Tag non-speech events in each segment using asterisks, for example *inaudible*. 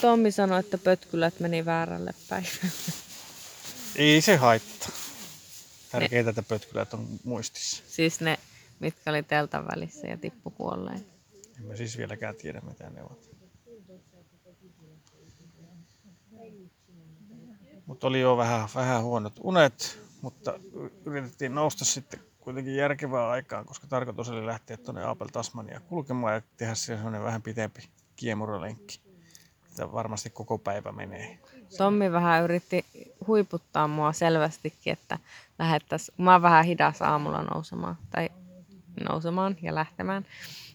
Tommi sanoi, että pötkylät meni väärälle päin. Ei se haittaa. Tärkeintä, että pötkylät on muistissa. siis ne, mitkä oli teltan välissä ja tippu kuolleen. Emme siis vieläkään tiedä, mitä ne ovat. Mutta oli jo vähän, vähän huonot unet, mutta yritettiin nousta sitten kuitenkin järkevää aikaan, koska tarkoitus oli lähteä tuonne Apel Tasmania kulkemaan ja tehdä siellä vähän pitempi kiemuralenkki. Sitä varmasti koko päivä menee. Tommi vähän yritti huiputtaa mua selvästikin, että lähettäisiin, mä oon vähän hidas aamulla nousemaan, tai nousemaan ja lähtemään,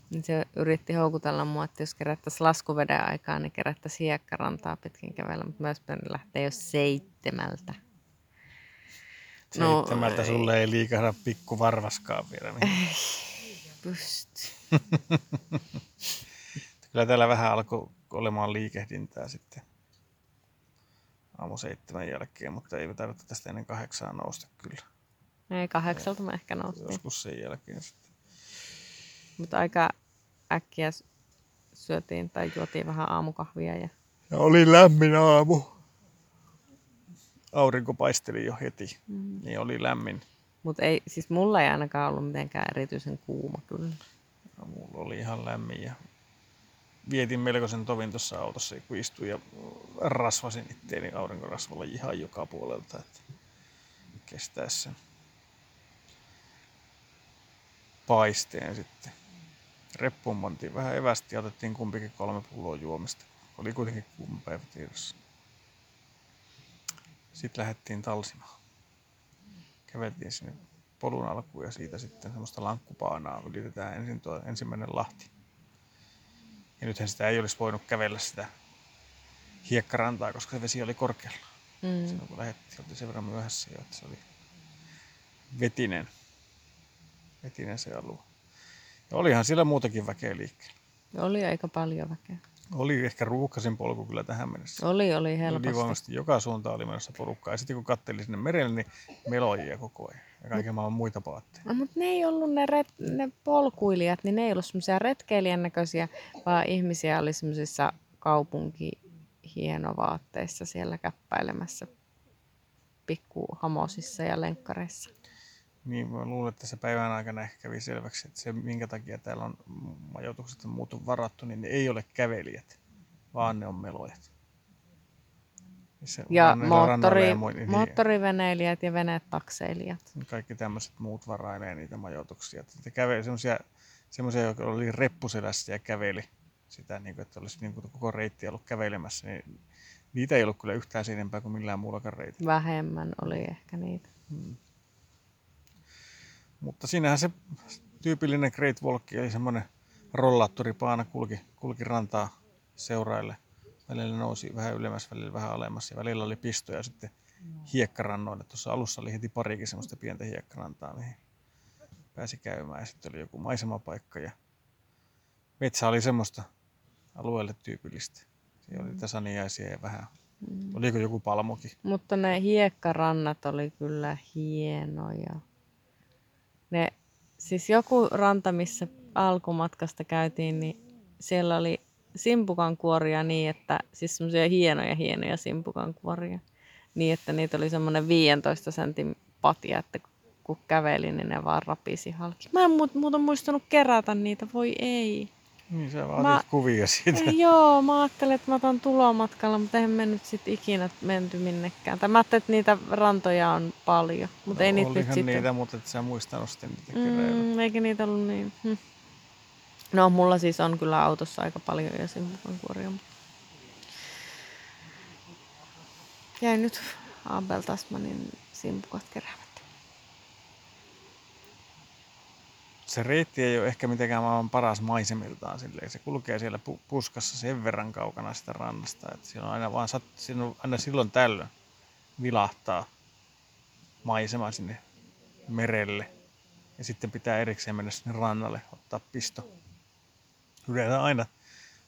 niin se yritti houkutella mua, että jos kerättäisiin laskuveden aikaa, niin kerättäisiin hiekkarantaa pitkin kävellä, mutta myös lähtee jo seitsemältä. No, Seitsemältä ei. sulle ei liikahda pikku varvaskaan vielä. Niin. Pysty. *laughs* Kyllä täällä vähän alkoi olemaan liikehdintää sitten aamu seitsemän jälkeen, mutta ei tarvitse tästä ennen kahdeksaa nousta kyllä. Ei, kahdeksalta me ehkä noustiin. Joskus sen jälkeen sitten. Mutta aika äkkiä syötiin tai juotiin vähän aamukahvia. Ja... ja oli lämmin aamu. Aurinko paisteli jo heti, mm. niin oli lämmin. Mutta ei, siis mulla ei ainakaan ollut mitenkään erityisen kuuma kyllä. No, mulla oli ihan lämmin ja vietin melkoisen tovin tuossa autossa, kun istuin ja rasvasin itteeni aurinkorasvalla ihan joka puolelta, että kestää sen paisteen sitten. Reppuun pantiin vähän evästi ja otettiin kumpikin kolme pulloa juomista. Oli kuitenkin kuuma päivä tiedossa. Sitten lähdettiin talsimaan. Käveltiin sinne polun alkuun ja siitä sitten semmoista lankkupaanaa ylitetään ensin tuo ensimmäinen lahti. Ja nythän sitä ei olisi voinut kävellä sitä hiekkarantaa, koska se vesi oli korkealla. Mm. Silloin kun lähdettiin, oltiin sen verran myöhässä jo, että se oli vetinen, vetinen se alue. Ja olihan siellä muutakin väkeä liikkeellä. Oli aika paljon väkeä. Oli ehkä ruuhkasin polku kyllä tähän mennessä. Oli, oli helposti. Ylivoimaisesti joka suuntaan oli menossa porukkaa. Ja sitten kun katselin sinne merelle, niin melojia koko ajan. Ja kaiken maailman muita paatteja. No, mutta ne ei ollut ne, ret, ne polkuilijat, niin ne ei ollut semmoisia retkeilijän näköisiä, vaan ihmisiä oli semmoisissa kaupunki hienovaatteissa siellä käppäilemässä pikkuhamosissa ja lenkkareissa. Niin, mä luulen, että se päivän aikana ehkä kävi selväksi, että se minkä takia täällä on majoitukset ja muut on varattu, niin ne ei ole kävelijät, vaan ne on melojat. Se ja moottori, ja mui, niin moottoriveneilijät ja venetakseilijat. Kaikki tämmöiset muut varailee niitä majoituksia. Käveli semmoisia, semmoisia, jotka oli reppuselässä ja käveli sitä, niin kuin, että olisi niin kuin koko reitti ollut kävelemässä, niin niitä ei ollut kyllä yhtään enempää kuin millään muullakaan reitillä. Vähemmän oli ehkä niitä. Hmm. Mutta siinähän se tyypillinen Great Walk, eli semmoinen rollaattoripaana kulki, kulki rantaa seuraille. Välillä nousi vähän ylemmäs, välillä vähän alemmas ja välillä oli pistoja sitten hiekkarannoille. Tuossa alussa oli heti parikin semmoista pientä hiekkarantaa, mihin pääsi käymään. Ja sitten oli joku maisemapaikka ja metsä oli semmoista alueelle tyypillistä. Siellä oli tasaniaisia ja vähän, mm. oliko joku palmukin. Mutta ne hiekkarannat oli kyllä hienoja. Ne, siis joku ranta, missä alkumatkasta käytiin, niin siellä oli simpukan kuoria niin, että siis semmoisia hienoja hienoja simpukan kuoria. Niin, että niitä oli semmoinen 15 sentin patja, että kun käveli, niin ne vaan rapisi halki. Mä en muuten muistanut kerätä niitä, voi ei. Niin, se vaatii mä, kuvia siitä. *laughs* Joo, mä ajattelin, että mä otan tulomatkalla, mutta eihän me nyt sitten ikinä menty minnekään. Tai mä ajattelin, että niitä rantoja on paljon, mutta no, ei niitä nyt sitten... niitä, mutta et sä muistanut sitten niitä mm, Eikä niitä ollut niin. Hm. No, mulla siis on kyllä autossa aika paljon ja sen mukaan kuoria. Jäin nyt Abel Tasmanin simpukat keräämään. Se reitti ei ole ehkä mitenkään maailman paras maisemiltaan. Silleen. Se kulkee siellä puskassa sen verran kaukana sitä rannasta, että siinä on aina, vaan sat, siinä on aina silloin tällöin vilahtaa maisema sinne merelle. Ja sitten pitää erikseen mennä sinne rannalle, ottaa pisto. Yleensä aina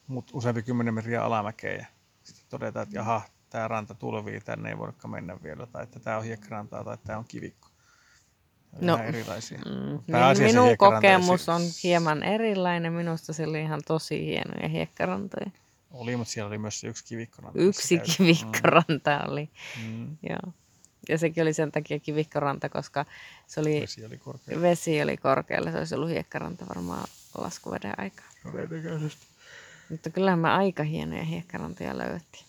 mut useampi kymmenen metriä alamäkeä ja sitten todetaan, että jaha, tämä ranta tulvii, tänne ei voikaan mennä vielä, tai että tämä on hiekkarantaa, tai tämä on kivikko. No, erilaisia. Mm, niin minun kokemus on hieman erilainen. Minusta se oli ihan tosi hienoja hiekkarantoja. Oli, mutta siellä oli myös yksi kivikkoranta. Yksi kivikkoranta oli. käytiin. Mm. Joo. Ja sekin oli sen takia kivikkoranta, koska se oli, Vesi oli korkea. vesi oli korkealla. Se olisi ollut hiekkaranta varmaan laskuveden aikaa. Mutta kyllähän me aika hienoja hiekkarantoja löydettiin.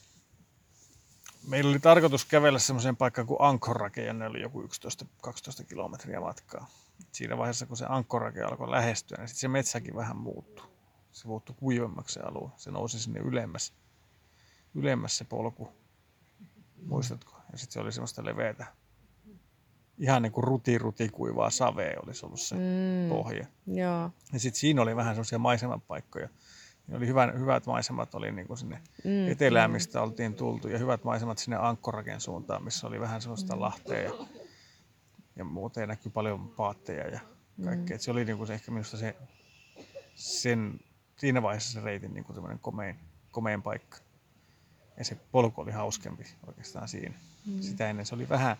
Meillä oli tarkoitus kävellä semmoiseen paikkaan kuin Ankorake, ja ne oli joku 11-12 kilometriä matkaa. Siinä vaiheessa, kun se Ankorake alkoi lähestyä, niin sitten se metsäkin vähän muuttui. Se muuttui kuivemmaksi se alue. Se nousi sinne ylemmäs, ylemmäs se polku. Muistatko? Ja sitten se oli semmoista leveätä. Ihan niin kuin ruti, ruti kuivaa savea olisi ollut se Mm, pohja. joo. Ja sitten siinä oli vähän semmoisia maisemapaikkoja. Oli hyvän, hyvät maisemat oli niin kuin sinne Mm, etelään, mistä oltiin tultu, ja hyvät maisemat sinne Ankkoraken suuntaan, missä oli vähän sellaista lahtea ja, ja muuta, ja näkyi paljon paatteja ja kaikkea. Mm. Se oli niin kuin se, ehkä minusta se, sen, siinä vaiheessa se reitin niin kuin komein, komein paikka. Ja se polku oli hauskempi oikeastaan siinä. Mm. Sitä ennen se oli vähän,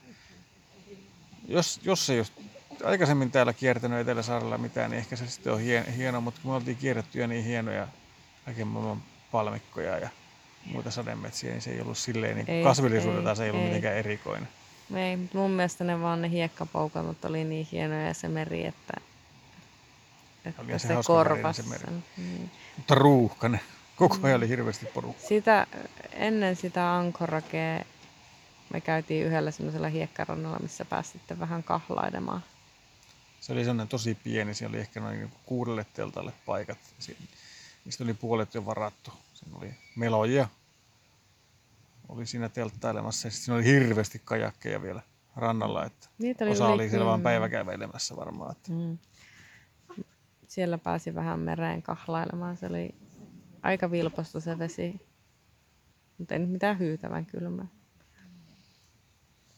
jos, jos ei olisi aikaisemmin täällä kiertänyt Etelä-Saarella mitään, niin ehkä se sitten on hien, hieno, mutta kun me oltiin kierretty jo niin hienoja kaiken maailman palmikkoja ja muita sademetsiä, niin se ei ollut silleen, niin Ei, kasvillisuudeltaan se ei ei, ollut ei. mitenkään erikoinen. Ei, mutta mun mielestä ne vaan ne hiekkapoukannut oli niin hienoja ja se meri, että, että Olihan se se korvasi se meri. Niin. Mutta ruuhkainen. Koko ajan oli hirveästi porukkaa. Sitä, ennen sitä Ankorakea me käytiin yhdellä semmoisella hiekkarannalla, missä pääsi sitten vähän kahlailemaan. Se oli sellainen tosi pieni, siellä oli ehkä noin niin kuudelle teltalle paikat. Niistä oli puolet jo varattu. Siinä oli melojia. Oli siinä telttailemassa sitten siinä oli hirveästi kajakkeja vielä rannalla. Että Niitä oli osa oli siellä vain päiväkävelemässä varmaan. Että Mm. Siellä pääsi vähän mereen kahlailemaan. Se oli aika vilposta se vesi, mutta ei nyt mitään hyytävän kylmää.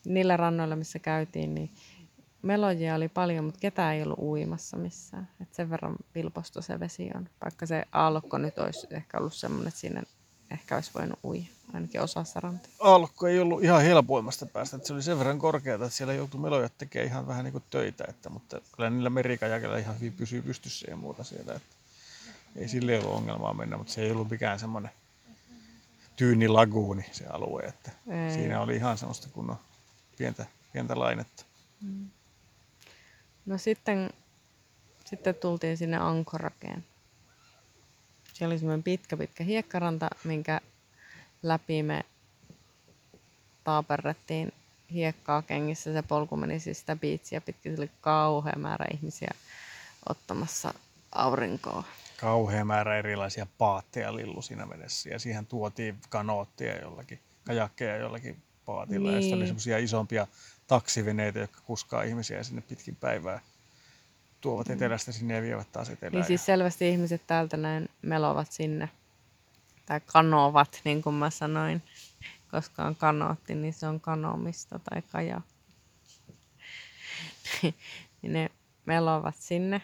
Niillä rannoilla, missä käytiin, niin melojia oli paljon, mutta ketään ei ollut uimassa missään. Et sen verran vilposta se vesi on. Vaikka se aallokko nyt olisi ehkä ollut semmoinen, että siinä ehkä olisi voinut uida, ainakin osassa rantoja. Alkko ei ollut ihan helpoimmasta päästä. Että se oli sen verran korkeata, että siellä joutui melojat tekemään ihan vähän niin kuin töitä. Että, mutta kyllä niillä merikajakilla ihan hyvin pysyy pystyssä ja muuta siellä. Että ei sille ollut ongelmaa mennä, mutta se ei ollut mikään semmoinen tyyni laguuni se alue. Että Ei. siinä oli ihan semmoista kunnon pientä, pientä lainetta. No sitten, sitten tultiin sinne Ankorakeen. Siellä oli semmoinen pitkä, pitkä hiekkaranta, minkä läpi me taaperrettiin hiekkaa kengissä. Se polku meni siis sitä biitsiä pitkin. Se oli kauhea määrä ihmisiä ottamassa aurinkoa. Kauhea määrä erilaisia paatteja lillu siinä vedessä ja siihen tuotiin kanoottia jollakin, kajakkeja jollakin paatilla. Niin. Ja oli semmoisia isompia taksiveneitä, jotka kuskaa ihmisiä sinne pitkin päivää. Tuovat etelästä sinne ja vievät taas etelään. Niin siis selvästi ihmiset täältä näin melovat sinne. Tai kanovat, niin kuin mä sanoin. Koska on kanootti, niin se on kanomista tai kaja. *laughs* niin ne melovat sinne.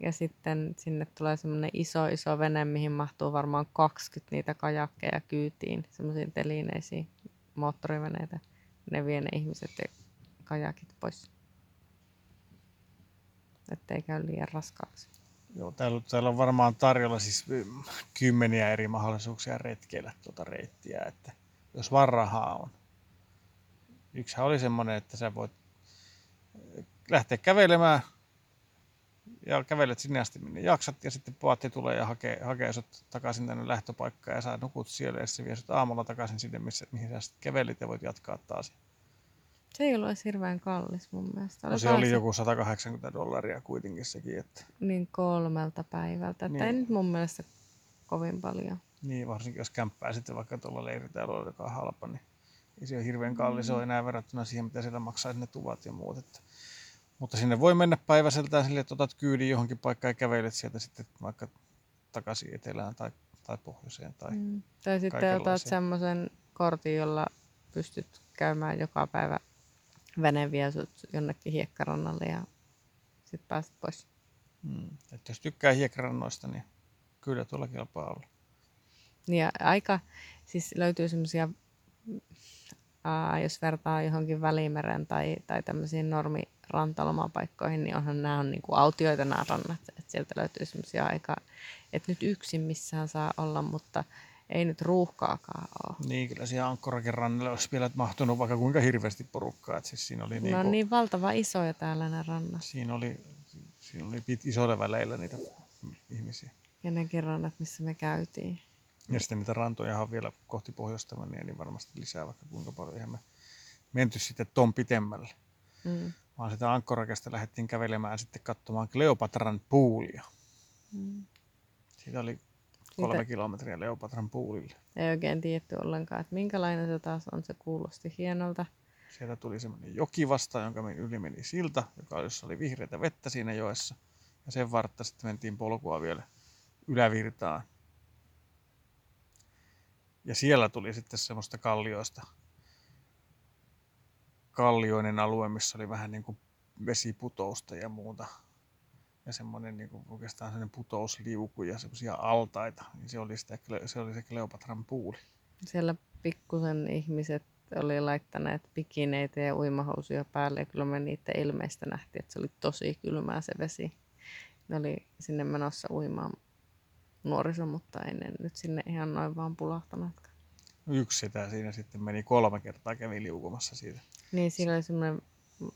Ja sitten sinne tulee semmoinen iso, iso vene, mihin mahtuu varmaan 20 niitä kajakkeja kyytiin. Semmoisiin telineisiin moottoriveneitä. Ne vie ne ihmiset ja kajakit pois. Ettei käy liian raskaaksi. Joo, täällä, täällä on varmaan tarjolla siis mm, kymmeniä eri mahdollisuuksia retkeillä tuota reittiä, että jos vaan rahaa on. Yksihän oli semmoinen, että sä voit eh, lähteä kävelemään ja kävelet sinne asti, minne jaksat, ja sitten paatti tulee ja hakee, hakee sut takaisin tänne lähtöpaikkaan, ja sä nukut siellä, ja se vie sut aamulla takaisin sinne, missä, mihin sä sitten kävelit, ja voit jatkaa taas. Se ei ollut hirveän kallis mun mielestä. No se oli joku 180 dollaria kuitenkin sekin, että Niin kolmelta päivältä. Että ei Niin. nyt mun mielestä kovin paljon. Niin, varsinkin jos kämppää sitten vaikka tuolla leiritaloilla, joka on halpa, niin ei se ole hirveän kallis ole enää verrattuna siihen, mitä siellä maksaa ne tuvat ja muut. Että. Mutta sinne voi mennä päiväseltään sille, että otat kyydin johonkin paikkaan ja kävelet sieltä sitten vaikka takaisin etelään tai, tai pohjoiseen. Tai... Mm. Mm. Tai sitten otat semmoisen kortin, jolla pystyt käymään joka päivä vene vie sut jonnekin hiekkarannalle ja sitten pääset pois. Mm. Että jos tykkää hiekkarannoista, niin kyllä tuolla kelpaa olla. Niin Ja aika, siis löytyy semmoisia, jos vertaa johonkin Välimeren tai, tai tämmöisiin normirantalomapaikkoihin, niin onhan nämä on niinku autioita nämä rannat. Et sieltä löytyy semmoisia aika, että nyt yksin missään saa olla, mutta ei nyt ruuhkaakaan ole. Niin, kyllä siihen Ankkorakin rannalle olisi vielä mahtunut vaikka kuinka hirveästi porukkaa. Että siis siinä oli Ne niinku, on niin valtava isoja täällä ne rannat. siinä oli, siinä oli pit, isoilla väleillä niitä ihmisiä. Ja nekin rannat, missä me käytiin. Ja sitten niitä rantoja on vielä kohti pohjoista niin varmasti lisää vaikka kuinka paljon. Eihän me menty sitten ton pitemmälle. Mm. Vaan sitä Ankkorakesta lähdettiin kävelemään sitten katsomaan Kleopatran puulia. Mm. Siitä oli kolme kilometriä Kleopatran puulille. Ei oikein tiedetty ollenkaan, että minkälainen se taas on. Se kuulosti hienolta. Sieltä tuli semmoinen joki vastaan, jonka yli meni silta, joka, jossa oli vihreätä vettä siinä joessa. Ja sen vartta sitten mentiin polkua vielä ylävirtaan. Ja siellä tuli sitten semmoista kallioista, kallioinen alue, missä oli vähän niin kuin vesiputousta ja muuta. Ja semmoinen niin kuin oikeastaan semmoinen putousliuku ja semmoisia altaita. Niin se oli, sitä, se oli se Kleopatran puuli. Siellä pikkusen ihmiset oli laittaneet pikineitä ja uimahousuja päälle. Ja kyllä me niiden ilmeistä nähtiin, että se oli tosi kylmää se vesi. Ne oli sinne menossa uimaan nuoriso, mutta ei ne nyt sinne ihan noin vaan pulahtanutkaan. Yksi sitä siinä sitten meni kolme kertaa kävi liukumassa siitä. Niin, siinä oli semmoinen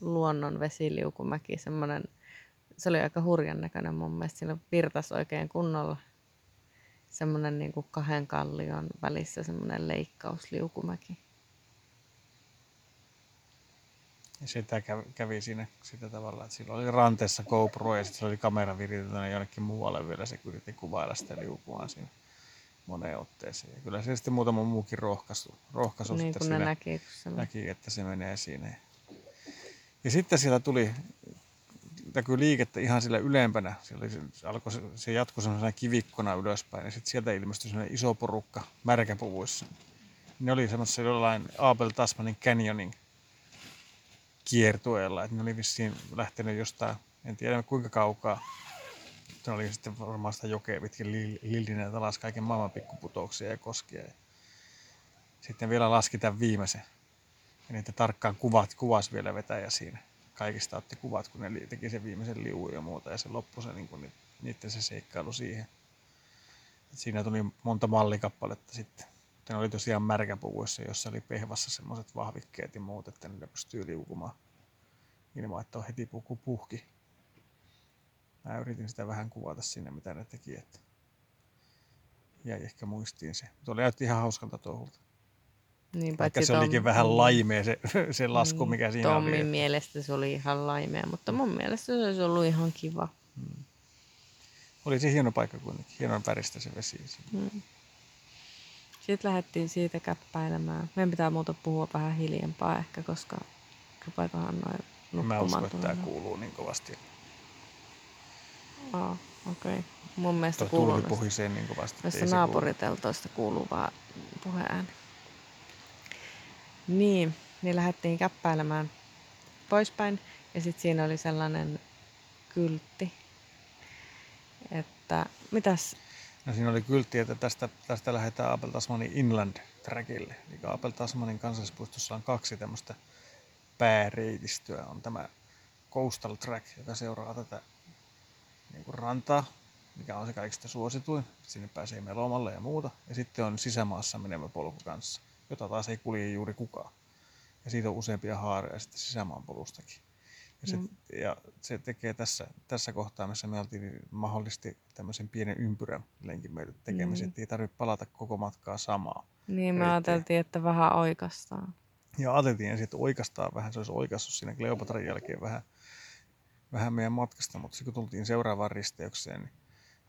luonnon vesiliukumäki, semmoinen, se oli aika hurjan näköinen mun mielestä. Siinä virtas oikein kunnolla. Semmoinen niin kuin kahden kallion välissä semmoinen leikkausliukumäki. Ja sitä kävi, siinä sitä tavalla, että sillä oli ranteessa GoPro ja sitten se oli kamera viritettynä jonnekin muualle vielä. Se yritti kuvailla sitä liukuaan siinä moneen otteeseen. Ja kyllä se sitten muutama muukin rohkaisu, rohkaisu Niin sitten siinä näki, näki, että se menee siinä. Ja sitten siellä tuli, näkyy liikettä ihan sillä ylempänä. Siellä oli, se, alkoi, se, jatkoi semmoisena kivikkona ylöspäin ja sitten sieltä ilmestyi semmoinen iso porukka märkäpuvuissa. Ne oli semmoisessa jollain Abel Tasmanin Canyoning kiertueella, että ne oli vissiin lähtenyt jostain, en tiedä kuinka kaukaa. Ne oli sitten varmaan sitä jokea pitkin li- lillineet alas kaiken maailman pikkuputouksia ja koskia. Ja sitten vielä laski tämän viimeisen. Ja niitä tarkkaan kuvat, kuvasi vielä vetäjä siinä. Kaikista otti kuvat, kun ne teki sen viimeisen liuun ja muuta. Ja se loppui se, niin kuin, ni- niiden se seikkailu siihen. Et siinä tuli monta mallikappaletta sitten. Ne oli tosiaan märkäpuvuissa, jossa oli pehvassa semmoiset vahvikkeet ja muut, että ne pystyy liukumaan ilman, että on heti puku puhki. Mä yritin sitä vähän kuvata sinne, mitä ne teki, että jäi ehkä muistiin se. Mutta oli näytti ihan hauskalta touhulta. Niin, Vaikka se olikin Tom- vähän laimea se, se lasku, Niin, mikä siinä Tommin oli. että- mielestä se oli ihan laimea, mutta mun mielestä se olisi ollut ihan kiva. Oli se hieno paikka kuitenkin, hienon väristä se vesi. Mm. Sitten lähdettiin siitä käppäilemään. Meidän pitää muuta puhua vähän hiljempaa ehkä, koska rupeakohan noin Mä nukkumaan. uskon, että tämä kuuluu niin kovasti. Aa, okei. Okay. Mun mielestä Tuo kuuluu tulvi puhisee niin kovasti. kuulu. naapuriteltoista kuuluu vaan puheääni. Niin, niin lähdettiin käppäilemään poispäin. Ja sitten siinä oli sellainen kyltti, että mitäs No siinä oli kyltti, että tästä, tästä lähdetään Abel Tasmanin Inland Trackille. Eli Abel Tasmanin kansallispuistossa on kaksi tämmöistä pääreitistöä. On tämä Coastal Track, joka seuraa tätä niin kuin rantaa, mikä on se kaikista suosituin. Sinne pääsee melomalle ja muuta. Ja sitten on sisämaassa menevä polku kanssa, jota taas ei kulje juuri kukaan. Ja siitä on useampia haareja sitten sisämaan polustakin. Ja se, Mm. ja se tekee tässä, tässä kohtaa, missä me oltiin, niin mahdollisti tämmöisen pienen ympyrän lenkin meille tekemisen, Mm. että ei tarvitse palata koko matkaa samaa. Niin me ajateltiin, että vähän oikastaan. Ja ajateltiin ensin, että oikeastaan vähän, se olisi oikassut siinä Kleopatran jälkeen vähän, vähän meidän matkasta, mutta sitten kun tultiin seuraavaan risteykseen, niin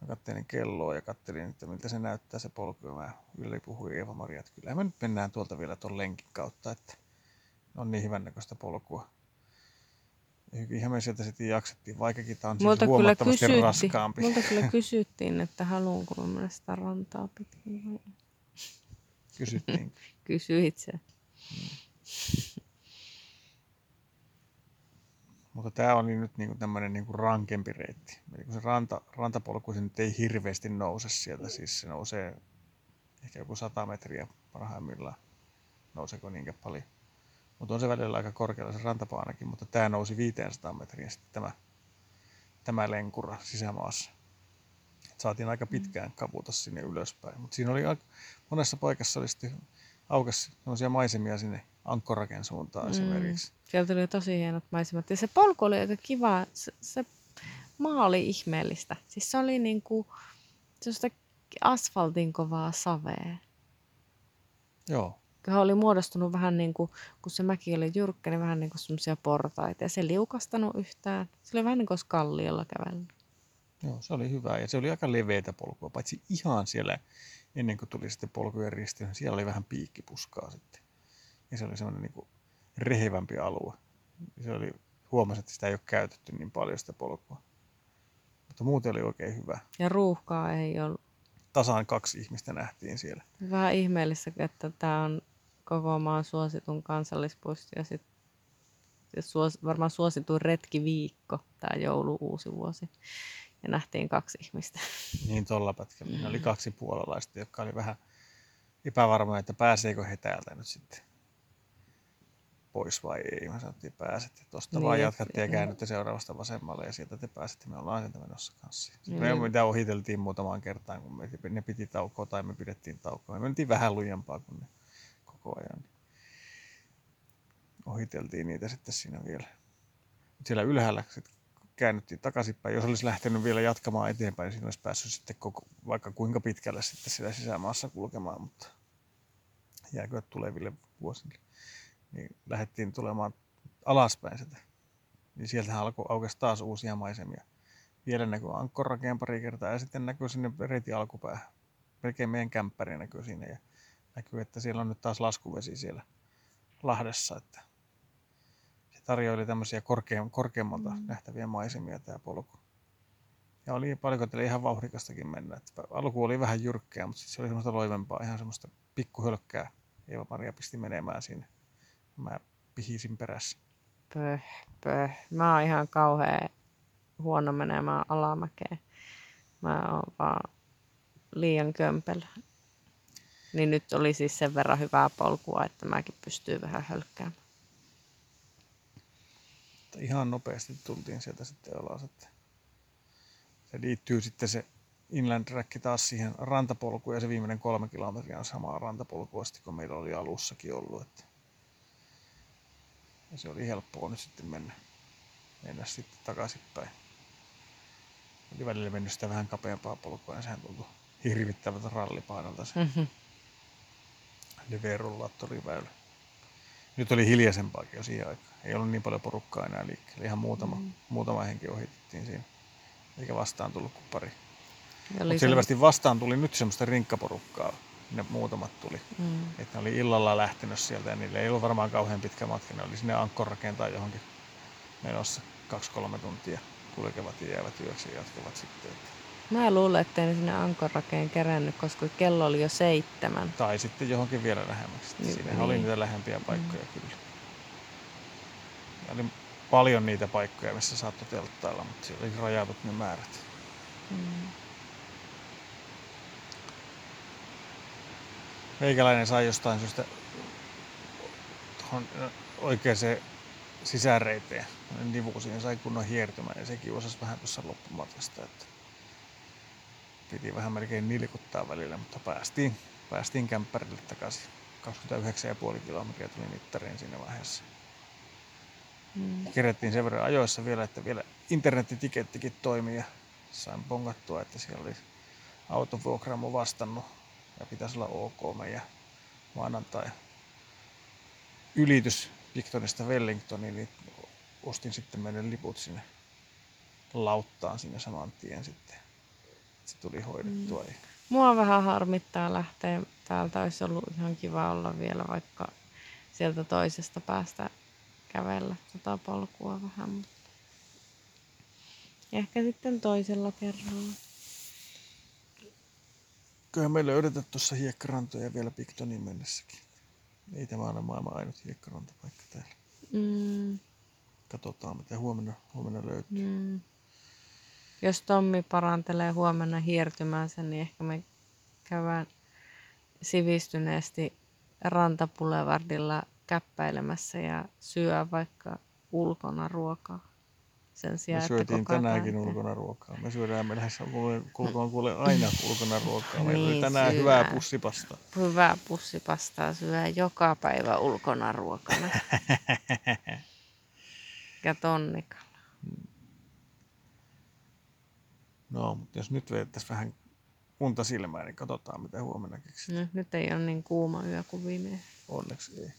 mä kattelin kelloa ja kattelin, että miltä se näyttää se polku. Ja mä Ylli puhui Eeva-Maria, että kyllä me nyt mennään tuolta vielä tuon lenkin kautta, että on niin hyvän näköistä polkua. Hyvinhän me sieltä sitten jaksettiin, vaikkakin tämä on siis Multa kyllä, huomattavasti kysyttiin, raskaampi. multa kyllä *laughs* kysyttiin, että haluanko mä mennä sitä rantaa pitkin. Kysyttiin. *laughs* Kysyit se. Mutta tämä oli nyt niinku tämmöinen niinku rankempi reitti. Eli kun se ranta, rantapolku se nyt ei hirveästi nouse sieltä, siis se nousee ehkä joku 100 metriä parhaimmillaan. Nouseeko niinkään paljon. Mutta on se välillä aika korkealla se rantapaanakin, mutta tämä nousi 500 metriä sitten tämä, tämä lenkura sisämaassa. Et saatiin aika pitkään kaputa sinne ylöspäin. Mutta siinä oli aika, monessa paikassa oli sitten aukesi sellaisia maisemia sinne Ankkoraken suuntaan mm. esimerkiksi. Sieltä tuli tosi hienot maisemat. Ja se polku oli aika kiva. Se, se maa oli ihmeellistä. Siis se oli niinku sellaista asfaltin kovaa savea. Joo. Joka oli muodostunut vähän niin kuin, kun se mäki oli jyrkkä, niin vähän niin kuin semmoisia portaita. Ja se liukastanut yhtään. Se oli vähän niin kuin kalliolla kävellyt. Joo, se oli hyvä. Ja se oli aika leveitä polkua, paitsi ihan siellä ennen kuin tuli sitten polkujen risti, niin siellä oli vähän piikkipuskaa sitten. Ja se oli semmoinen niin rehevämpi alue. Se oli, huomasi, että sitä ei ole käytetty niin paljon sitä polkua. Mutta muuten oli oikein hyvä. Ja ruuhkaa ei ollut. Tasaan kaksi ihmistä nähtiin siellä. Vähän ihmeellistä, että tämä on koko maan suositun kansallispuisto ja sitten suos, varmaan suosituin retkiviikko, tämä joulu uusi vuosi. Ja nähtiin kaksi ihmistä. *laughs* Niin tuolla pätkällä. Ne oli kaksi puolalaista, jotka oli vähän epävarmoja, että pääseekö he täältä nyt sitten pois vai ei. Mä sanottiin, pääsette. Tuosta niin, vaan jatkatte ja käännytte seuraavasta vasemmalle ja sieltä te pääsette. Me ollaan sieltä menossa kanssa. Sitten niin. me mitä ohiteltiin muutamaan kertaan, kun me, ne piti taukoa tai me pidettiin taukoa. Me mentiin vähän lujempaa kuin ne koko ajan. Ohiteltiin niitä sitten siinä vielä. Mut siellä ylhäällä käännyttiin takaisinpäin. Jos olisi lähtenyt vielä jatkamaan eteenpäin, niin siinä olisi päässyt sitten koko, vaikka kuinka pitkälle sitten sitä sisämaassa kulkemaan, mutta jääkö tuleville vuosille niin lähdettiin tulemaan alaspäin sitä. Niin sieltähän alkoi aukesi taas uusia maisemia. Vielä näkyy ankkorakeen pari kertaa ja sitten näkyy sinne reitin alkupäähän. Melkein meidän kämppäri näkyy siinä ja näkyy, että siellä on nyt taas laskuvesi siellä Lahdessa. Että se tarjoili tämmöisiä korkeam- korkeammalta mm. nähtäviä maisemia tämä polku. Ja oli palikotelle ihan vauhdikastakin mennä. Että alku oli vähän jyrkkää, mutta sitten se oli semmoista loivempaa, ihan semmoista pikkuhölkkää. Eeva-Maria pisti menemään sinne mä pihisin perässä. Pöh, pöh. Mä oon ihan kauhean huono menemään alamäkeen. Mä oon vaan liian kömpelä. Niin nyt oli siis sen verran hyvää polkua, että mäkin pystyy vähän hölkkäämään. Ihan nopeasti tultiin sieltä sitten alas. Että se liittyy sitten se inland track taas siihen rantapolkuun ja se viimeinen kolme kilometriä on samaa rantapolkua kuin meillä oli alussakin ollut. Että ja se oli helppoa nyt sitten mennä, mennä sitten takaisinpäin. Oli välillä mennyt sitä vähän kapeampaa polkua ja sehän tuntui hirvittävältä rallipainolta se mm-hmm. Nyt oli hiljaisempaakin jo siihen aikaan. Ei ollut niin paljon porukkaa enää liikkeellä. Ihan muutama, mm. muutama henki ohitettiin siinä. Eikä vastaan tullut kuin pari. Mutta selvästi vastaan tuli nyt semmoista rinkkaporukkaa ne muutamat tuli. Mm. Että ne oli illalla lähtenyt sieltä ja niille ei ollut varmaan kauhean pitkä matka. Ne oli sinne ankkorakentaa johonkin menossa kaksi-kolme tuntia kulkevat ja jäävät yöksi ja jatkavat sitten. Että... Mä luulen, että ne sinne Ankorakeen kerännyt, koska kello oli jo seitsemän. Tai sitten johonkin vielä lähemmäksi. Niin, Siinä niin. oli niitä lähempiä paikkoja mm. kyllä. Ja oli paljon niitä paikkoja, missä saattoi telttailla, mutta siellä oli rajatut ne määrät. Mm. Meikäläinen sai jostain syystä tuohon oikeaan sisäreiteen, nivu siihen sai kunnon hiertymään ja sekin osasi vähän tuossa loppumatkasta, että piti vähän melkein nilkuttaa välillä, mutta päästiin, päästiin kämppärille takaisin. 29,5 kilometriä tuli mittariin siinä vaiheessa. Mm. Kerättiin sen verran ajoissa vielä, että vielä internettitikettikin toimii ja sain pongattua, että siellä oli autovuokraamo vastannut ja pitäisi olla ok meidän maanantai ylitys Victorista Wellingtoniin, niin ostin sitten meidän liput sinne lauttaan sinne saman tien sitten. Se tuli hoidettua. Mm. Mua vähän harmittaa lähteä täältä. Olisi ollut ihan kiva olla vielä vaikka sieltä toisesta päästä kävellä tota polkua vähän. Mutta ehkä sitten toisella kerralla. Kyllä me löydetään tuossa hiekkarantoja vielä Piktonin mennessäkin. Ei tämä ole maailman ainut hiekkarantapaikka täällä. Mm. Katsotaan, mitä huomenna, huomenna löytyy. Mm. Jos Tommi parantelee huomenna hiertymäänsä, niin ehkä me käydään sivistyneesti rantapulevardilla käppäilemässä ja syö vaikka ulkona ruokaa. Sen Me sijaan, että syötiin tänäänkin tehdään. ulkona ruokaa. Me syödään me lähes kulkoon kuule aina ulkona ruokaa. Meillä oli Niin tänään hyvää syödään. pussipasta. Hyvää pussipastaa syö joka päivä ulkona ruokana. *laughs* ja tonnikalla. No, mutta jos nyt vedettäisiin vähän unta silmään, niin katsotaan mitä huomenna keksitään. No, nyt ei ole niin kuuma yö kuin viime Onneksi ei.